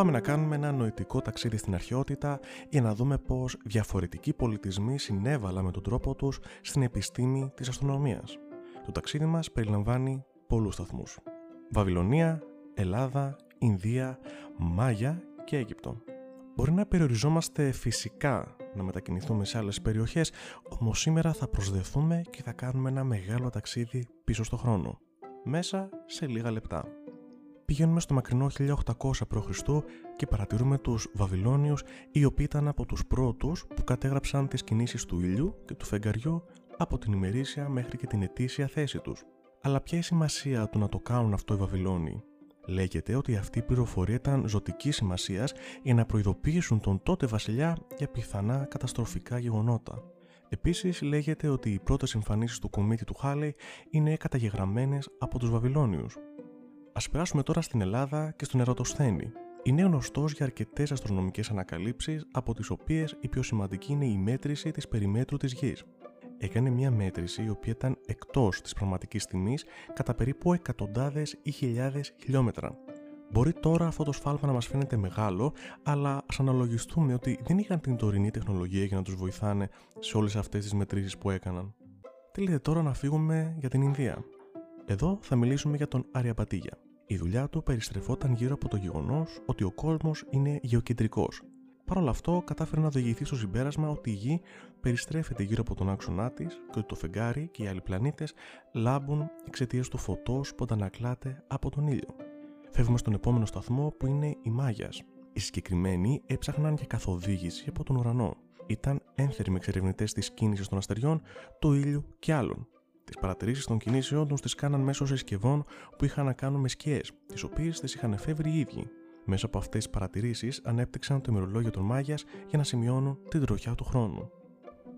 πάμε να κάνουμε ένα νοητικό ταξίδι στην αρχαιότητα για να δούμε πως διαφορετικοί πολιτισμοί συνέβαλαν με τον τρόπο τους στην επιστήμη της αστρονομίας. Το ταξίδι μας περιλαμβάνει πολλούς σταθμούς. Βαβυλωνία, Ελλάδα, Ινδία, Μάγια και Αίγυπτο. Μπορεί να περιοριζόμαστε φυσικά να μετακινηθούμε σε άλλες περιοχές, όμως σήμερα θα προσδεθούμε και θα κάνουμε ένα μεγάλο ταξίδι πίσω στο χρόνο. Μέσα σε λίγα λεπτά. Πηγαίνουμε στο μακρινό 1800 π.Χ. και παρατηρούμε τους Βαβυλώνιους, οι οποίοι ήταν από τους πρώτους που κατέγραψαν τις κινήσεις του ήλιου και του φεγγαριού από την ημερήσια μέχρι και την ετήσια θέση τους. Αλλά ποια η σημασία του να το κάνουν αυτό οι Βαβυλώνιοι; Λέγεται ότι αυτή η πληροφορία ήταν ζωτική σημασίας για να προειδοποιήσουν τον τότε βασιλιά για πιθανά καταστροφικά γεγονότα. Επίσης, λέγεται ότι οι πρώτες εμφανίσεις του κομίτη του Χάλεϊ είναι καταγεγραμμένες από τους Βαβυλώνιους. Α περάσουμε τώρα στην Ελλάδα και στον Ερωτοσθένη. Είναι γνωστός για αρκετές αστρονομικές ανακαλύψεις, από τις οποίες η πιο σημαντική είναι η μέτρηση της περιμέτρου της γης έκανε μια μέτρηση η οποία ήταν εκτός της πραγματικής τιμής κατά περίπου εκατοντάδες ή χιλιάδες χιλιόμετρα. Μπορεί τώρα αυτό το σφάλμα να μας φαίνεται μεγάλο, αλλά ας αναλογιστούμε ότι δεν είχαν την τωρινή τεχνολογία για να τους βοηθάνε σε όλες αυτές τις μετρήσεις που έκαναν. Τι λέτε τώρα να φύγουμε για την Ινδία; Εδώ θα μιλήσουμε για τον Αριαπατήγια. Η δουλειά του περιστρεφόταν γύρω από το γεγονός ότι ο κόσμος είναι γεωκεντρικός Παρ' όλο αυτό, κατάφερε να οδηγηθεί στο συμπέρασμα ότι η Γη περιστρέφεται γύρω από τον άξονά της και ότι το φεγγάρι και οι άλλοι πλανήτες λάμπουν εξαιτίας του φωτό που αντανακλάται από τον ήλιο. Φεύγουμε στον επόμενο σταθμό που είναι η Μάγιας. Οι συγκεκριμένοι έψαχναν για καθοδήγηση από τον ουρανό. Ήταν ένθερμοι εξερευνητές της κίνησης των αστεριών, του ήλιου και άλλων. Τις παρατηρήσεις των κινήσεών τους τις κάναν μέσω συσκευών που είχαν να κάνουν με σκιές, τις οποίες τις είχαν εφεύρει οι ίδιοι. Μέσα από αυτές τις παρατηρήσεις ανέπτυξαν το ημερολόγιο των Μάγιας για να σημειώνουν την τροχιά του χρόνου.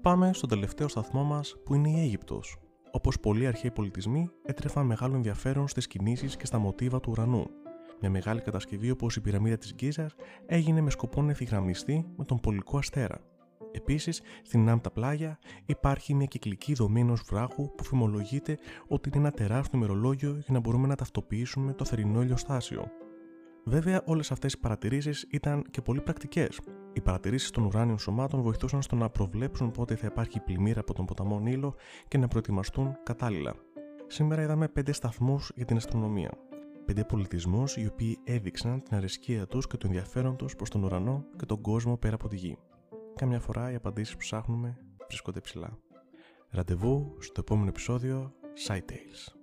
Πάμε στον τελευταίο σταθμό μας που είναι η Αίγυπτος. Όπως πολλοί αρχαίοι πολιτισμοί, έτρεφαν μεγάλο ενδιαφέρον στις κινήσεις και στα μοτίβα του ουρανού. Μια μεγάλη κατασκευή όπως η πυραμίδα της Γκίζας έγινε με σκοπό να ευθυγραμμιστεί με τον πολικό αστέρα. Επίσης, στην Νάμπτα Πλάγια υπάρχει μια κυκλική δομή ενός βράχου που φημολογείται ότι είναι ένα τεράστιο ημερολόγιο για να μπορούμε να ταυτοποιήσουμε το θερινό ηλιοστάσιο. Βέβαια, όλες αυτές οι παρατηρήσεις ήταν και πολύ πρακτικές. Οι παρατηρήσεις των ουράνιων σωμάτων βοηθούσαν στο να προβλέψουν πότε θα υπάρχει πλημμύρα από τον ποταμό Νείλο και να προετοιμαστούν κατάλληλα. Σήμερα είδαμε πέντε σταθμούς για την αστρονομία. Πέντε πολιτισμούς οι οποίοι έδειξαν την αρεσκία τους και το ενδιαφέρον τους προς τον ουρανό και τον κόσμο πέρα από τη γη. Καμιά φορά οι απαντήσεις που ψάχνουμε βρίσκονται ψηλά. Ραντεβού στο επόμενο επεισόδιο Side Tales.